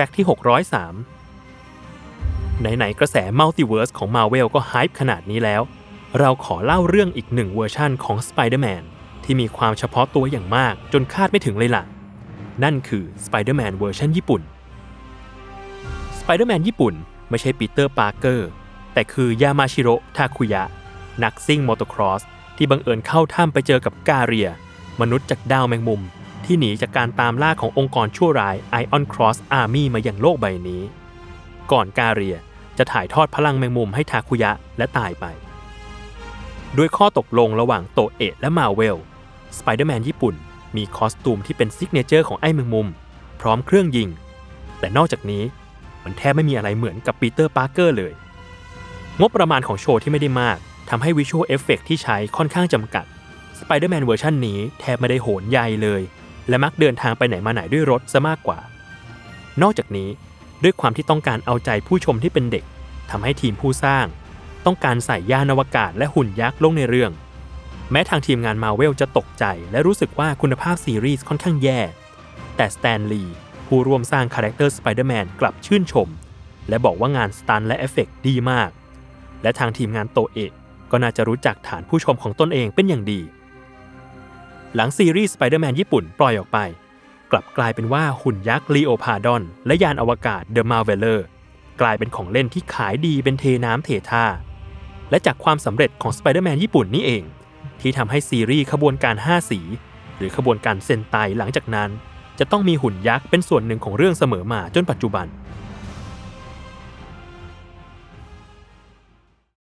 fact ที่ 603 ไหนๆกระแส multiverse ของ Marvel ก็ hype ขนาดนี้แล้ว เราขอเล่าเรื่องอีกหนึ่งเวอร์ชั่นของ Spider-Man ที่มีความเฉพาะตัวอย่างมากจนคาดไม่ถึงเลยล่ะ นั่นคือ Spider-Man เวอร์ชันญี่ปุ่น Spider-Man ญี่ปุ่นไม่ใช่ปีเตอร์ปาร์เกอร์ แต่คือยามาชิโร่ทาคุยะ นักซิ่งมอเตอร์ครอสที่บังเอิญเข้าถ้ำไปเจอกับกาเรีย มนุษย์จากดาวแมงมุม ที่หนีจากการตามล่าขององค์กรชั่วร้าย Iron Cross Army มาอยังโลกใบนี้ ก่อนกาเรียจะถ่ายทอดพลังแมงมุมให้ทาคุยะและตายไป ด้วยข้อตกลงระหว่างโตเอะและมาเวล สไปเดอร์แมนญี่ปุ่นมี costume ที่เป็น signature ของไอ้แมงมุม พร้อมเครื่องยิง แต่นอกจากนี้มันแทบไม่มีอะไรเหมือนกับปีเตอร์ปาร์เกอร์เลย งบประมาณของโชว์ที่ไม่ได้มากทำให้ visual effect ที่ใช้ค่อนข้างจำกัดสไปเดอร์แมนเวอร์ชันนี้แทบไม่ได้โหนใยเลย และมักเดินทางไปไหนมาไหนด้วยรถซะมากกว่า นอกจากนี้ด้วยความที่ต้องการเอาใจผู้ชมที่เป็นเด็กทำให้ทีมผู้สร้าง ต้องการใส่ยานอวกาศและหุ่นยักษ์ลงในเรื่อง แม้ทางทีมงานมาเวลจะตกใจ และรู้สึกว่าคุณภาพซีรีส์ค่อนข้างแย่ แต่สแตนลีย์ผู้ร่วมสร้าง character สไปเดอร์แมนกลับชื่นชม และบอกว่างาน stunt และเอฟเฟกต์ดีมาก และทางทีมงานโตเอะก็น่าจะรู้จักฐานผู้ชมของตนเองเป็นอย่างดี หลังซีรีส์สไปเดอร์แมนญี่ปุ่นปล่อยออกไป กลับกลายเป็นว่าหุ่นยักษ์ลีโอพาดอนและยานอวกาศเดอะมาเวลเลอร์กลายเป็นของเล่นที่ขายดีเป็นเทน้ำเทท่า และจากความสำเร็จของสไปเดอร์แมนญี่ปุ่นนี่เอง ที่ทำให้ซีรีส์ขบวนการ 5 สี หรือขบวนการเซนไตหลังจากนั้น จะต้องมีหุ่นยักษ์เป็นส่วนหนึ่งของเรื่องเสมอมาจนปัจจุบัน